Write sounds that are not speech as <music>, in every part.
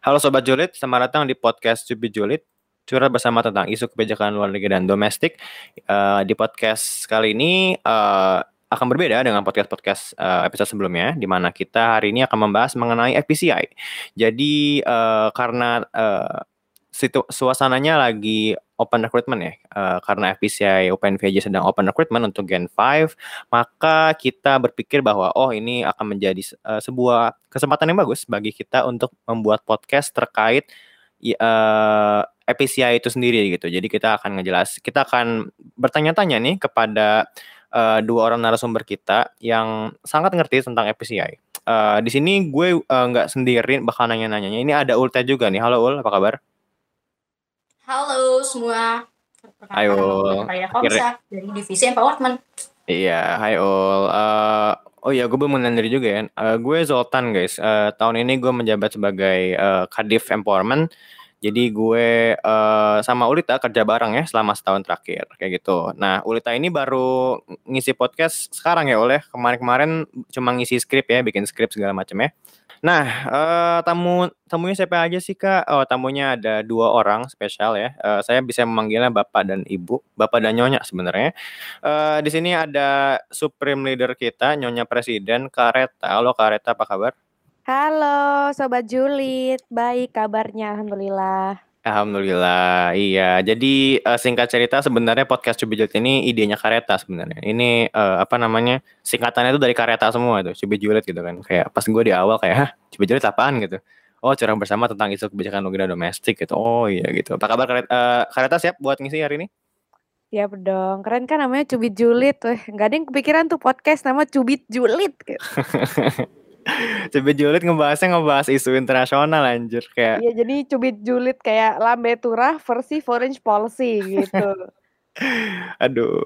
Halo Sobat Julid, selamat datang di podcast Cubi Julid. Curhat bersama tentang isu kebijakan luar negeri dan domestik. Uh, di podcast kali ini uh, akan berbeda dengan podcast-podcast uh, episode sebelumnya, di mana kita hari ini akan membahas mengenai FPCI. Jadi uh, karena situ suasananya lagi open recruitment ya uh, karena FPCI Open VJ sedang open recruitment untuk Gen 5 maka kita berpikir bahwa oh ini akan menjadi uh, sebuah kesempatan yang bagus bagi kita untuk membuat podcast terkait uh, FPCI itu sendiri gitu. Jadi kita akan ngejelas kita akan bertanya-tanya nih kepada uh, dua orang narasumber kita yang sangat ngerti tentang FPCI uh, di sini gue nggak uh, sendiri bakal nanya-nanyanya ini ada Ulta juga nih. Halo Ul apa kabar Halo semua. Hai Ul. Saya Komsa dari Divisi Empowerment. Iya, hai Ul. Uh, oh iya, gue belum mengenal juga ya. Uh, gue Zoltan guys. Uh, tahun ini gue menjabat sebagai uh, Kadif Empowerment. Jadi gue uh, sama Ulita kerja bareng ya selama setahun terakhir kayak gitu. Nah Ulita ini baru ngisi podcast sekarang ya oleh kemarin-kemarin cuma ngisi skrip ya, bikin skrip segala macam ya. Nah, uh, tamu tamunya siapa aja sih, Kak? Oh, tamunya ada dua orang spesial ya. Uh, saya bisa memanggilnya Bapak dan Ibu, Bapak dan Nyonya sebenarnya. Uh, di sini ada supreme leader kita, Nyonya Presiden Kareta. Halo Kareta, apa kabar? Halo Sobat Julit, baik kabarnya Alhamdulillah. Alhamdulillah, iya. Jadi uh, singkat cerita sebenarnya podcast Cubi Julid ini idenya Kareta sebenarnya. Ini uh, apa namanya singkatannya itu dari Kareta semua tuh, Cubi Julid gitu kan. Kayak pas gue di awal kayak, hah Cubi Julid apaan gitu. Oh curang bersama tentang isu kebijakan negara domestik gitu. Oh iya gitu. Apa kabar Kareta, uh, Kareta siap buat ngisi hari ini? Ya dong, keren kan namanya Cubit Julid. Weh, gak ada yang kepikiran tuh podcast nama Cubit Julid. Gitu. <laughs> Cubit Julid ngebahasnya ngebahas isu internasional anjir kayak. Iya jadi Cubit Julid kayak Lambe Turah versi foreign policy gitu. <laughs> Aduh.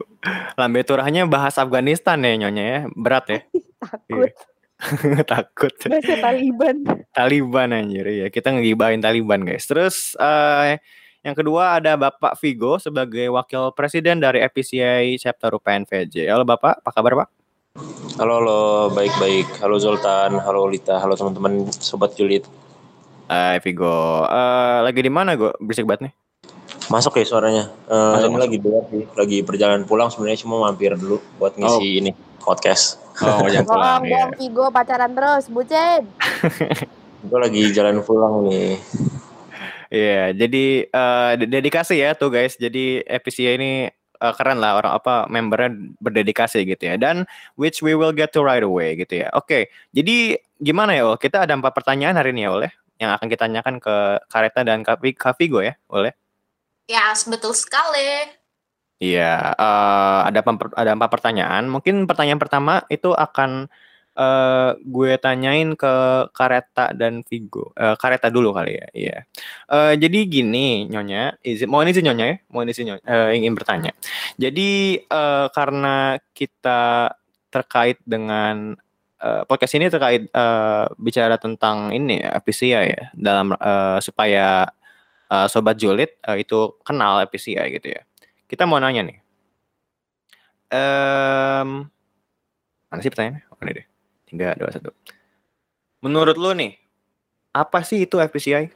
Lambe Turahnya bahas Afghanistan ya nyonya ya. Berat ya. <laughs> Takut. Iya. <laughs> Takut. Bahasa Taliban. Taliban anjir ya. Kita ngegibahin Taliban guys. Terus uh, yang kedua ada Bapak Vigo sebagai Wakil Presiden dari FPCI Chapter UPNVJ. Halo Bapak, apa kabar Pak? Halo, halo, baik-baik. Halo Zoltan, halo Lita, halo teman-teman sobat Julid. Hai Vigo, uh, lagi di mana gue? Berisik banget nih. Masuk ya suaranya. Uh, masuk, ini masuk. lagi dulu sih, lagi perjalanan pulang sebenarnya cuma mampir dulu buat ngisi oh. ini podcast. Oh, <laughs> jangan pulang. ya. Vigo pacaran terus, bucin. <laughs> gue lagi jalan pulang nih. Iya, yeah, jadi uh, dedikasi ya tuh guys. Jadi FPCA ini uh, keren lah orang apa membernya berdedikasi gitu ya dan which we will get to right away gitu ya. Oke, okay, jadi gimana ya Ol? Kita ada empat pertanyaan hari ini ya Oleh yang akan kita tanyakan ke Kareta dan Kak Vigo ya Oleh. Ya, betul sekali. Iya, uh, ada ada empat pertanyaan. Mungkin pertanyaan pertama itu akan uh, gue tanyain ke Kareta dan Vigo. Uh, Kareta dulu kali ya. Iya. Uh, jadi gini, Nyonya, izin mau izin Nyonya ya? Mau izin Nyonya uh, ingin bertanya. Jadi uh, karena kita terkait dengan uh, podcast ini terkait uh, bicara tentang ini ya, FPCI ya dalam uh, supaya uh, sobat julid uh, itu kenal FPCI gitu ya. Kita mau nanya nih. Um, mana sih pertanyaannya? Oh, ini deh. 3, 2, 1. Menurut lu nih, apa sih itu FPCI?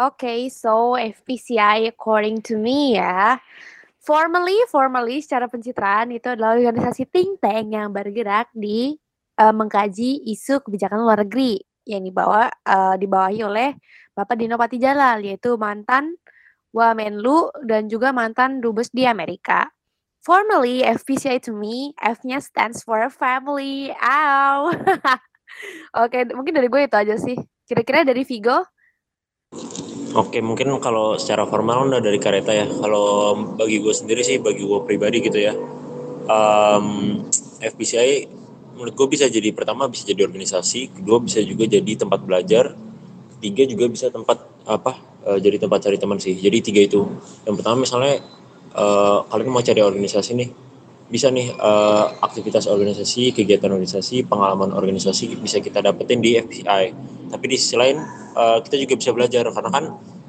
Oke, okay, so FPCI according to me ya, formally, formally secara pencitraan itu adalah organisasi think tank yang bergerak di uh, mengkaji isu kebijakan luar negeri yang dibawa uh, dibawahi oleh Bapak Dino Patijalal yaitu mantan Wamenlu dan juga mantan dubes di Amerika. Formally, FPCI to me, F-nya stands for family. Ow. <laughs> Oke, mungkin dari gue itu aja sih. Kira-kira dari Vigo? Oke, mungkin kalau secara formal udah dari Kareta ya. Kalau bagi gue sendiri sih, bagi gue pribadi gitu ya. Um, FPCI menurut gue bisa jadi pertama bisa jadi organisasi, kedua bisa juga jadi tempat belajar, ketiga juga bisa tempat apa? Uh, jadi tempat cari teman sih. Jadi tiga itu. Yang pertama misalnya uh, kalian mau cari organisasi nih bisa nih uh, aktivitas organisasi, kegiatan organisasi, pengalaman organisasi bisa kita dapetin di FPCI. Tapi di sisi lain uh, kita juga bisa belajar karena kan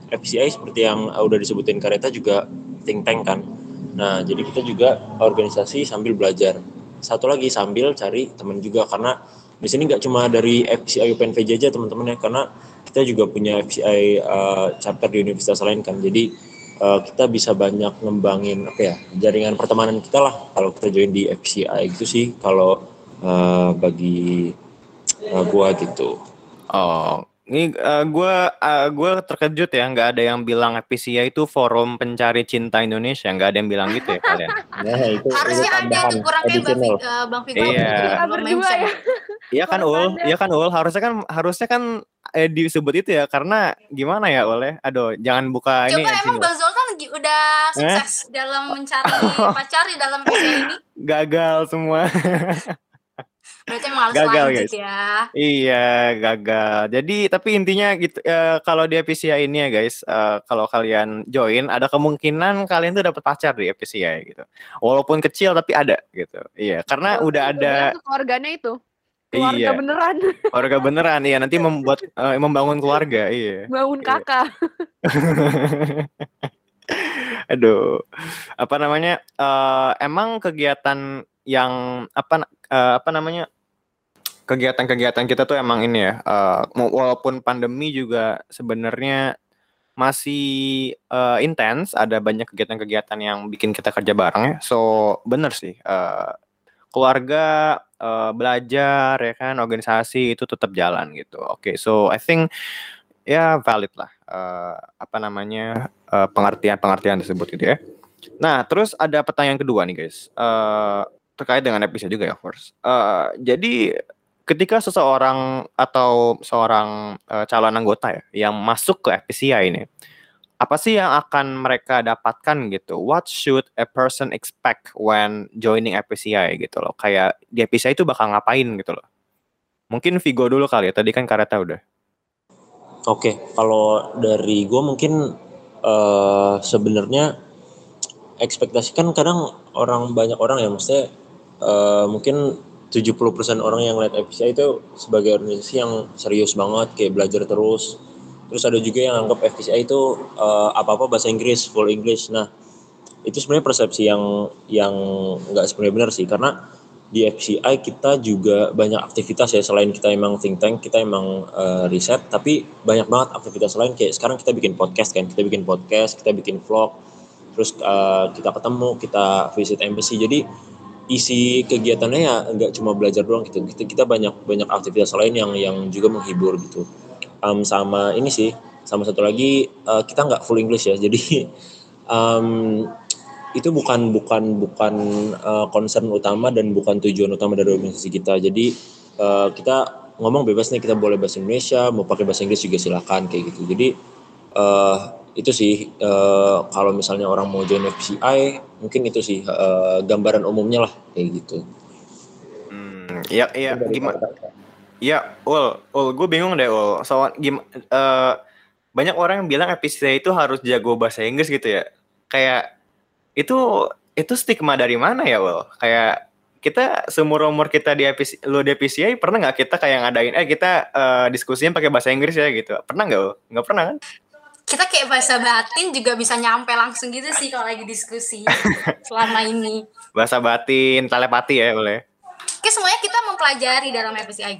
FPCI seperti yang udah disebutin Kareta juga think tank kan. Nah jadi kita juga organisasi sambil belajar. Satu lagi sambil cari teman juga karena di sini nggak cuma dari FCI UPNVJ aja teman-teman ya karena kita juga punya FCI uh, chapter di universitas lain kan jadi uh, kita bisa banyak ngembangin apa ya jaringan pertemanan kita lah. Kalau kita join di FCI gitu sih kalau uh, bagi uh, gua gitu. Oh, ini uh, gue uh, gua terkejut ya, nggak ada yang bilang FPCI itu forum pencari cinta Indonesia, nggak ada yang bilang gitu ya kalian. nah <laughs> itu Harusnya itu ada tambahan tuh kurang kayak Bang, eh, Bang Iya. berdua ya. Iya kan Ul, iya kan Ul, harusnya kan harusnya kan eh, disebut itu ya karena gimana ya Ul ya? Aduh, jangan buka ini Coba ya, emang. Bang Zoltan gi- udah sukses dalam mencari <laughs> pacar di dalam FPCI ini? Gagal semua. <laughs> Berarti emang harus Gagal, lanjut guys. ya. Iya, gagal. Jadi tapi intinya gitu eh, kalau di FPCI ini ya guys, eh, kalau kalian join ada kemungkinan kalian tuh dapat pacar di FPCI gitu. Walaupun kecil tapi ada gitu. Iya, karena udah ada Kebetulan Keluarganya itu. Keluarga Iya. beneran. keluarga beneran iya nanti membuat eh, membangun keluarga iya. Bangun Iya. kakak. <laughs> Aduh. Apa namanya? eh, emang kegiatan yang apa eh, apa namanya? Kegiatan-kegiatan kita tuh emang ini ya. mau- walaupun pandemi juga sebenarnya masih eh, intens, ada banyak kegiatan-kegiatan yang bikin kita kerja bareng ya. So, bener sih. eh, keluarga eh, belajar ya kan organisasi itu tetap jalan gitu. Oke, so I think ya valid lah eh, apa namanya eh, pengertian-pengertian tersebut gitu ya. Nah, terus ada pertanyaan kedua nih guys. Eh, terkait dengan episode juga ya, of course. Eh, jadi ketika seseorang atau seorang eh, calon anggota ya yang masuk ke FPCI ini, apa sih yang akan mereka dapatkan gitu? What should a person expect when joining FPCI gitu loh? Kayak di FPCI itu bakal ngapain gitu loh? Mungkin Vigo dulu kali ya. Tadi kan Kareta udah. Oke, kalau dari gue mungkin eh sebenarnya ekspektasi kan kadang orang banyak orang ya maksudnya eh, mungkin 70% orang yang lihat FPCI itu sebagai organisasi yang serius banget kayak belajar terus. Terus ada juga yang anggap FPCI itu eh, apa-apa bahasa Inggris, full English. Nah, itu sebenarnya persepsi yang yang nggak sebenarnya benar sih karena di FCI kita juga banyak aktivitas ya selain kita emang think tank kita emang eh, riset tapi banyak banget aktivitas lain kayak sekarang kita bikin podcast kan kita bikin podcast kita bikin vlog terus eh, kita ketemu kita visit embassy jadi isi kegiatannya ya nggak cuma belajar doang gitu kita, kita banyak banyak aktivitas lain yang yang juga menghibur gitu Em, sama ini sih sama satu lagi eh, kita nggak full English ya <laughs> jadi em, itu bukan bukan bukan uh, concern utama dan bukan tujuan utama dari organisasi kita. Jadi uh, kita ngomong bebas nih kita boleh bahasa Indonesia, mau pakai bahasa Inggris juga silakan kayak gitu. Jadi uh, itu sih uh, kalau misalnya orang mau join FCI mungkin itu sih uh, gambaran umumnya lah kayak gitu. Hmm, iya iya gimana? Iya, ul, ul, gue bingung deh ul. Soal gimana? banyak orang yang bilang FPCI itu harus jago bahasa Inggris gitu ya. Kayak itu itu stigma dari mana ya ul? Kayak kita seumur umur kita di FPCI, lu di FPCI pernah nggak kita kayak ngadain eh kita eh, diskusinya pakai bahasa Inggris ya gitu? Pernah nggak? Nggak pernah kan? Kita kayak bahasa batin juga bisa nyampe langsung gitu sih kalau lagi diskusi <laughs> selama ini. Bahasa batin, telepati ya boleh. Kayak semuanya kita mempelajari dalam FPCI.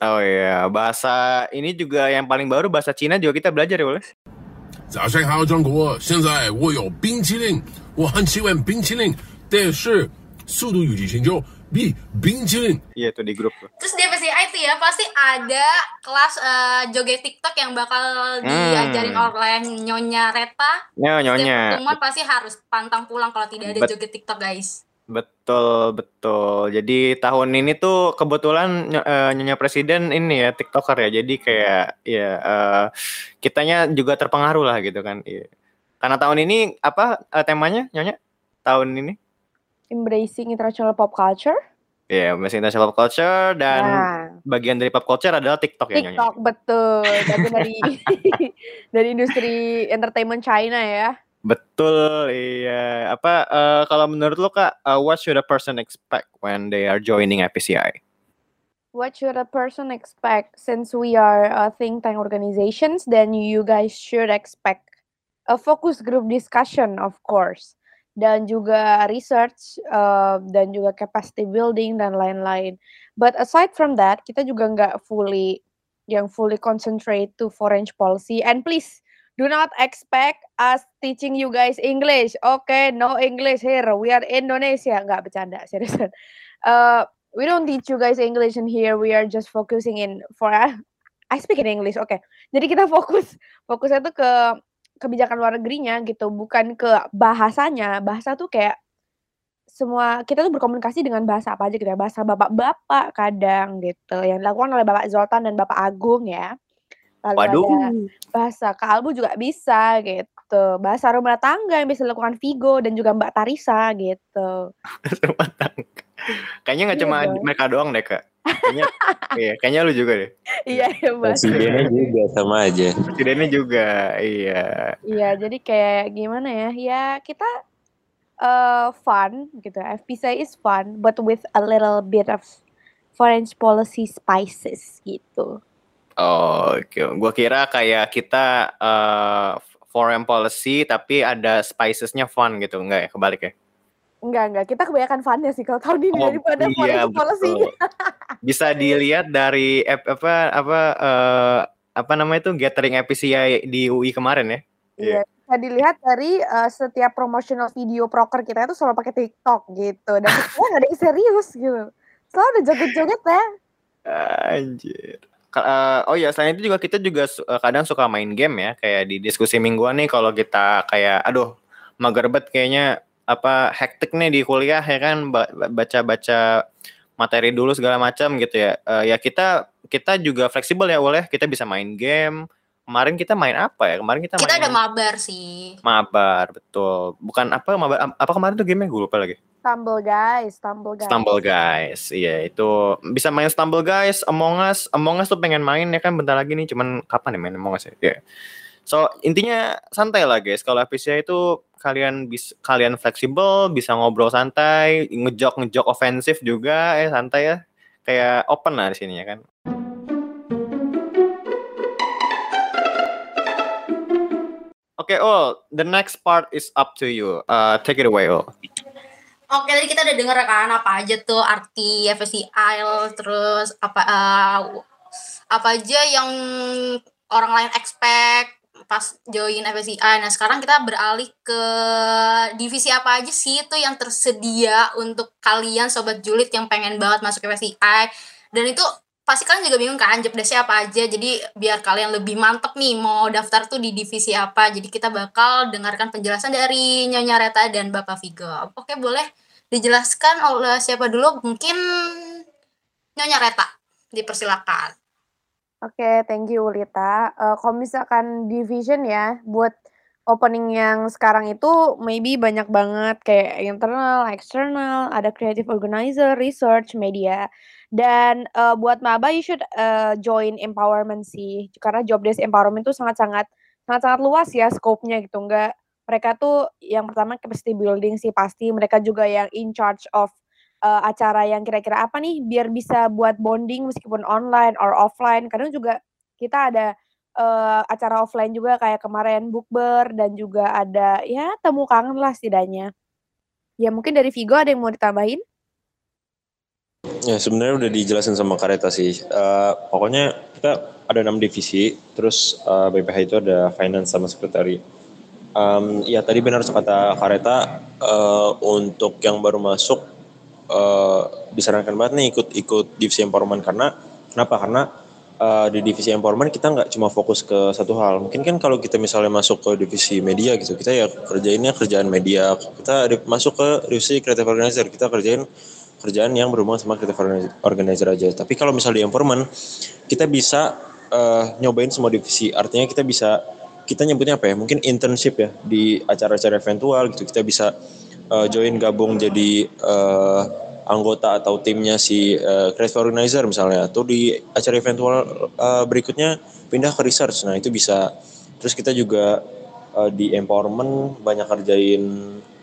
Oh iya, bahasa ini juga yang paling baru bahasa Cina juga kita belajar ya boleh. 早上好，中国！现在我有冰淇淋，我很喜欢冰淇淋，但是速度与激情就 Bi, Bingjun. Iya tuh di grup tuh. Terus dia FSCI IT ya pasti ada kelas uh, joget TikTok yang bakal hmm. diajarin oleh Nyonya Reta. Ya, nyonya. Semua pasti harus pantang pulang kalau tidak ada Bet joget TikTok guys. Betul, betul. Jadi tahun ini tuh kebetulan uh, Nyonya Presiden ini ya TikToker ya. Jadi kayak ya uh, kitanya juga terpengaruh lah gitu kan. Iya. Karena tahun ini apa uh, temanya Nyonya? Tahun ini? Embracing international pop culture. Iya, Miss International Pop Culture dan nah, bagian dari pop culture adalah TikTok ya Nyonya. TikTok betul. Tapi dari <laughs> dari industri entertainment China ya. Betul, iya. Apa eh, kalau menurut lo Kak, eh, what should a person expect when they are joining FPCI? What should a person expect since we are uh, think tank organizations? Then you guys should expect a focus group discussion, of course. Dan juga research uh, dan juga capacity building dan lain-lain. But aside from that, kita juga nggak fully yang fully concentrate to foreign policy. And please do not expect us teaching you guys English. Okay, no English here. We are Indonesia. Nggak bercanda, seriusan. <laughs> Uh, we don't teach you guys English in here. We are just focusing in for I speak in English. Okay. Jadi kita fokus fokusnya tuh ke kebijakan luar negerinya gitu, bukan ke bahasanya. Bahasa tuh kayak semua kita tuh berkomunikasi dengan bahasa apa aja gitu ya, bahasa bapak-bapak kadang gitu, yang dilakukan oleh Bapak Zoltan dan Bapak Agung ya. Lalu Waduh. ada bahasa kalbu juga bisa gitu, bahasa rumah tangga yang bisa dilakukan Vigo dan juga Mbak Tarisa gitu. <laughs> rumah tangga. Kayaknya nggak Iya cuma dong. mereka doang deh kak. Kayaknya, <laughs> iya, kayaknya lu juga deh. Iya, iya, Mas. Presidennya juga sama aja. Presidennya juga, iya. Iya, jadi kayak gimana ya? Ya kita uh, fun gitu. FPCI is fun, but with a little bit of foreign policy spices gitu. Oh, oke. Gua kira kayak kita eh, foreign policy tapi ada spicesnya fun gitu, enggak ya? Kebalik ya? Enggak, enggak. Kita kebanyakan funnya sih kalau tahun ini Oh, daripada iya, betul. Bisa <laughs> dilihat dari apa apa eh, apa namanya itu gathering FPCI di UI kemarin ya. Iya, bisa dilihat dari uh, setiap promotional video proker kita itu selalu pakai TikTok gitu. Dan <laughs> kita nggak ada yang serius gitu. Selalu ada joget-joget ya. Anjir. Eh, oh ya, selain itu juga kita juga su- eh, kadang suka main game ya, kayak di diskusi mingguan nih kalau kita kayak aduh mager banget kayaknya apa hektik nih di kuliah ya kan ba- ba- baca-baca materi dulu segala macam gitu ya. Eh, ya kita kita juga fleksibel ya boleh kita bisa main game. Kemarin kita main apa ya? Kemarin kita, Kita main ada mabar sih. mabar, betul. Bukan apa mabar apa kemarin tuh gamenya gue lupa lagi. Stumble guys, stumble guys. Stumble Guys, iya itu bisa main Stumble Guys, Among Us, Among Us tuh pengen main ya kan bentar lagi nih, cuman kapan ya main Among Us ya? Iya. So intinya santai lah guys, kalau FPCI itu kalian bisa kalian fleksibel, bisa ngobrol santai, ngejok ngejok ofensif juga, eh santai ya, kayak open lah di sini ya kan. Oke, Ul, the next part is up to you. Uh, take it away, Ul. Oke, tadi kita udah denger kan apa aja tuh arti FSCI, terus apa eh, apa aja yang orang lain expect pas join FSCI. Nah, sekarang kita beralih ke divisi apa aja sih itu yang tersedia untuk kalian sobat julid yang pengen banget masuk FSCI. Dan itu pasti kalian juga bingung kan jobdesknya apa aja. Jadi biar kalian lebih mantep nih mau daftar tuh di divisi apa. Jadi kita bakal dengarkan penjelasan dari Nyonya Reta dan Bapak Vigo. Oke, boleh dijelaskan oleh siapa dulu? Mungkin Nyonya Reta. Dipersilakan. Oke, thank you Lita. Eh, kalau misalkan division ya, buat opening yang sekarang itu maybe banyak banget kayak internal, external, ada creative organizer, research, media. Dan eh, buat maba you should eh, join empowerment sih, karena job desk empowerment itu sangat-sangat sangat-sangat luas ya scope-nya gitu. Enggak mereka tuh yang pertama capacity building sih pasti, mereka juga yang in charge of eh, acara yang kira-kira apa nih biar bisa buat bonding meskipun online or offline. Kadang juga kita ada eh, acara offline juga kayak kemarin bukber dan juga ada ya temu kangen lah setidaknya. Ya mungkin dari Vigo ada yang mau ditambahin? Ya sebenarnya udah dijelasin sama Kareta sih. Eh, pokoknya kita ada enam divisi, terus eh, BPH itu ada finance sama sekretari. Em, ya tadi benar kata Kareta eh, untuk yang baru masuk eh, disarankan banget nih ikut ikut divisi empowerment karena kenapa? Karena eh, di divisi empowerment kita nggak cuma fokus ke satu hal. Mungkin kan kalau kita misalnya masuk ke divisi media gitu, kita ya kerjainnya kerjaan media. Kita masuk ke divisi creative organizer, kita kerjain kerjaan yang berhubungan sama creative organizer- aja. Tapi kalau misalnya di empowerment, kita bisa eh, nyobain semua divisi. Artinya kita bisa kita nyebutnya apa ya? Mungkin internship ya di acara-acara eventual gitu. Kita bisa eh, join gabung jadi eh, anggota atau timnya si eh, creative organizer misalnya atau di acara eventual eh, berikutnya pindah ke research. Nah, itu bisa. Terus kita juga eh, di empowerment banyak kerjain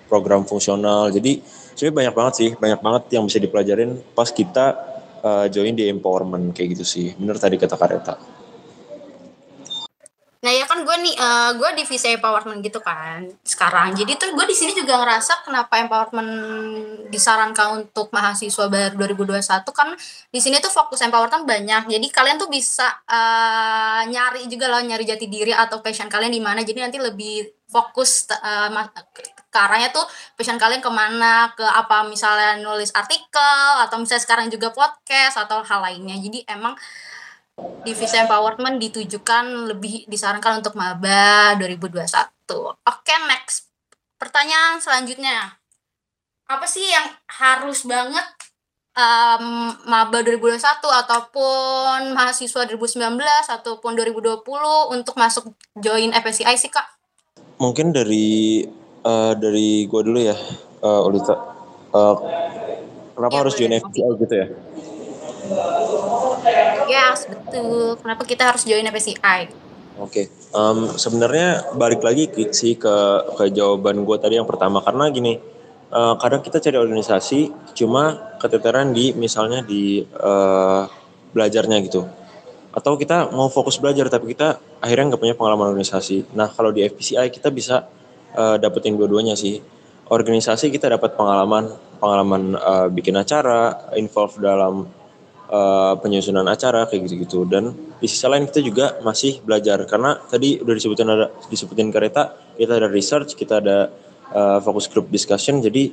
program fungsional. Jadi sebenarnya banyak banget sih, banyak banget yang bisa dipelajarin pas kita eh, join di empowerment kayak gitu sih. Bener tadi kata Kareta. Nah ya kan gue nih, uh, gue divisi empowerment gitu kan sekarang. Jadi tuh gue di sini juga ngerasa kenapa empowerment disarankan untuk mahasiswa baru 2021 kan di sini tuh fokus empowerment banyak. Jadi kalian tuh bisa uh, nyari juga loh nyari jati diri atau passion kalian di mana. Jadi nanti lebih fokus uh, ke arahnya tuh passion kalian ke mana ke apa misalnya nulis artikel atau misalnya sekarang juga podcast atau hal lainnya. Jadi emang divisi empowerment ditujukan lebih disarankan untuk maba 2021. Oke, next. Pertanyaan selanjutnya. Apa sih yang harus banget um, maba 2021 ataupun mahasiswa 2019 ataupun 2020 untuk masuk join FSCI sih, Kak? Mungkin dari uh, dari gua dulu ya, uh, Ulita. Uh, kenapa ya, harus join FSCI gitu ya? Yes, betul. Kenapa kita harus join FSCI? Oke, okay. um, sebenarnya balik lagi sih ke ke jawaban gue tadi yang pertama karena gini, uh, kadang kita cari organisasi cuma keteteran di misalnya di uh, belajarnya gitu, atau kita mau fokus belajar tapi kita akhirnya nggak punya pengalaman organisasi. Nah kalau di FPCI kita bisa uh, dapetin dua-duanya sih. Organisasi kita dapat pengalaman pengalaman uh, bikin acara, involve dalam uh, penyusunan acara kayak gitu-gitu. Dan di sisi lain kita juga masih belajar. Karena tadi udah disebutin ada disebutin kereta kita ada research kita ada uh, fokus group discussion. Jadi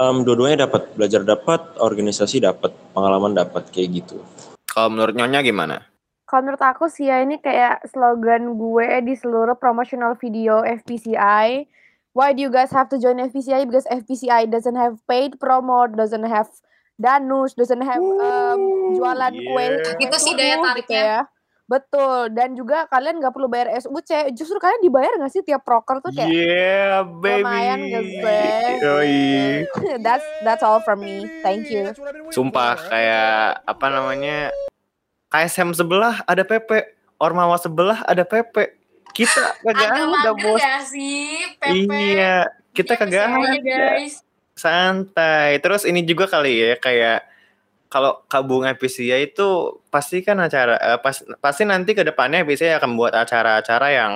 um, dua-duanya dapat. Belajar dapat organisasi dapat pengalaman dapat kayak gitu. Kalau menurut nyonya gimana? Kalau menurut aku sih ya ini kayak slogan gue di seluruh promotional video FPCI why do you guys have to join FPCI because FPCI doesn't have paid promote doesn't have danus, doesn't have um, jualan yeah. kue. Itu sih daya tariknya. Gitu ya. Betul, dan juga kalian nggak perlu bayar SUC. Justru kalian dibayar nggak sih tiap proker tuh kayak? Yeah, baby. Lumayan gak sih? <laughs> that's that's all from me. Thank you. Sumpah kayak apa namanya? KSM sebelah ada PP, Ormawa sebelah ada PP. Kita kagak ada bos. sih, PP. Iya, kita ya, kagak ada. Guys santai. Terus ini juga kali ya kayak kalau kabung Episia itu pasti kan acara uh, pas, pasti nanti ke depannya Episia akan membuat acara-acara yang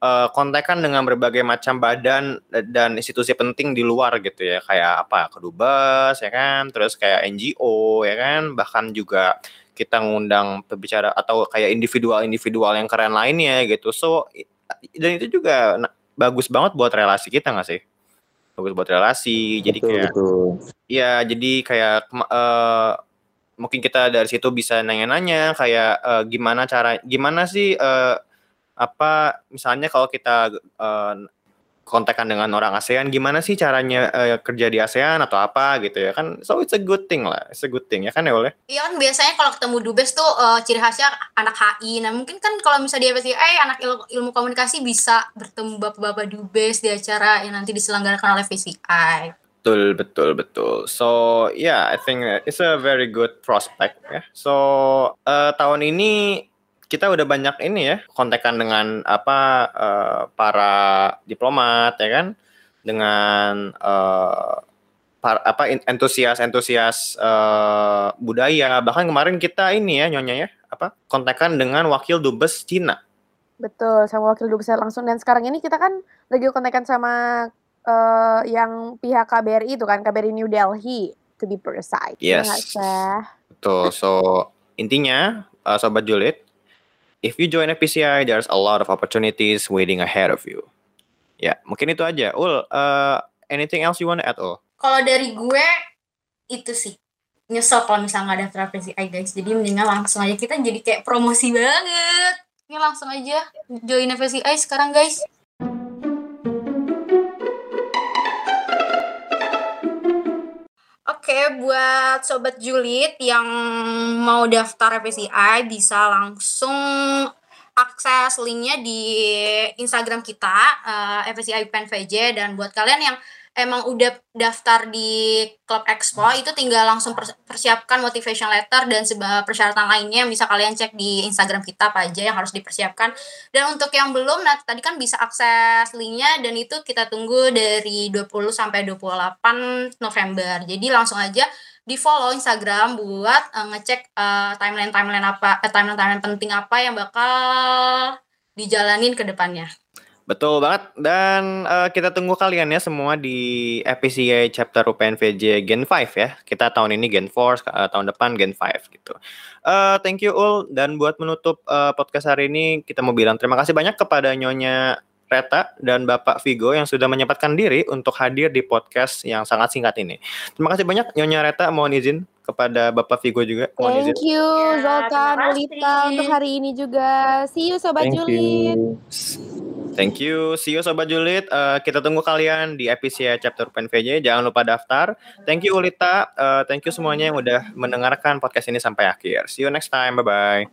uh, kontekan dengan berbagai macam badan dan institusi penting di luar gitu ya. Kayak apa? Kedubes ya kan? Terus kayak NGO ya kan? Bahkan juga kita ngundang pembicara atau kayak individual-individual yang keren lainnya gitu. So dan itu juga bagus banget buat relasi kita nggak sih bagus buat relasi jadi betul, kayak iya jadi kayak uh, mungkin kita dari situ bisa nanya-nanya kayak uh, gimana cara gimana sih uh, apa misalnya kalau kita uh, kontekan dengan orang ASEAN gimana sih caranya uh, kerja di ASEAN atau apa gitu ya kan so it's a good thing lah it's a good thing ya kan ya oleh iya kan biasanya kalau ketemu dubes tuh uh, ciri khasnya anak HI nah mungkin kan kalau misalnya di FSI eh anak ilmu, ilmu komunikasi bisa bertemu bapak-bapak dubes di acara yang nanti diselenggarakan oleh FSI Betul, betul, betul. So, yeah, I think it's a very good prospect ya. So, uh, tahun ini kita udah banyak ini ya kontekan dengan apa uh, para diplomat ya kan? Dengan uh, par, apa entusias entusias uh, budaya. Bahkan kemarin kita ini ya nyonya ya apa kontekan dengan wakil dubes Cina. Betul sama wakil dubes langsung. Dan sekarang ini kita kan lagi kontekan sama uh, yang pihak KBRI itu kan KBRI New Delhi to be precise. Ya yes. betul. So intinya uh, sobat Juliet if you join FPCI, there's a lot of opportunities waiting ahead of you. Ya, mungkin itu aja. Ul, uh, anything else you want to add, Ul? Kalau dari gue, itu sih. Nyesel kalau misalnya nggak daftar FPCI, guys. Jadi mendingan langsung aja. Kita jadi kayak promosi banget. Ini langsung aja join FPCI sekarang, guys. Oke, buat sobat Julit yang mau daftar FSCI bisa langsung akses linknya di Instagram kita uh, FSCI PNVJ dan buat kalian yang emang udah daftar di klub Expo itu tinggal langsung persiapkan motivation letter dan persyaratan lainnya yang bisa kalian cek di Instagram kita apa aja yang harus dipersiapkan dan untuk yang belum nah tadi kan bisa akses linknya dan itu kita tunggu dari 20 sampai 28 November jadi langsung aja di follow Instagram buat uh, ngecek uh, timeline timeline apa uh, timeline timeline penting apa yang bakal dijalanin ke depannya. Betul banget dan uh, kita tunggu kalian ya semua di FPCA chapter UPNVJ Gen 5 ya. Kita tahun ini Gen 4, uh, eh, tahun depan Gen 5 gitu. Uh, thank you Ul dan buat menutup uh, podcast hari ini kita mau bilang terima kasih banyak kepada Nyonya Reta dan Bapak Vigo yang sudah menyempatkan diri untuk hadir di podcast yang sangat singkat ini. Terima kasih banyak Nyonya Reta, mohon izin kepada Bapak Vigo juga. Mohon Thank izin. you ya, Zoltan, Ulita untuk hari ini juga. See you Sobat Julid. Thank you. See you Sobat Julid. Uh, kita tunggu kalian di episode chapter PNVJ. Jangan lupa daftar. Thank you Ulita. Uh, thank you semuanya yang udah mendengarkan podcast ini sampai akhir. See you next time. Bye-bye.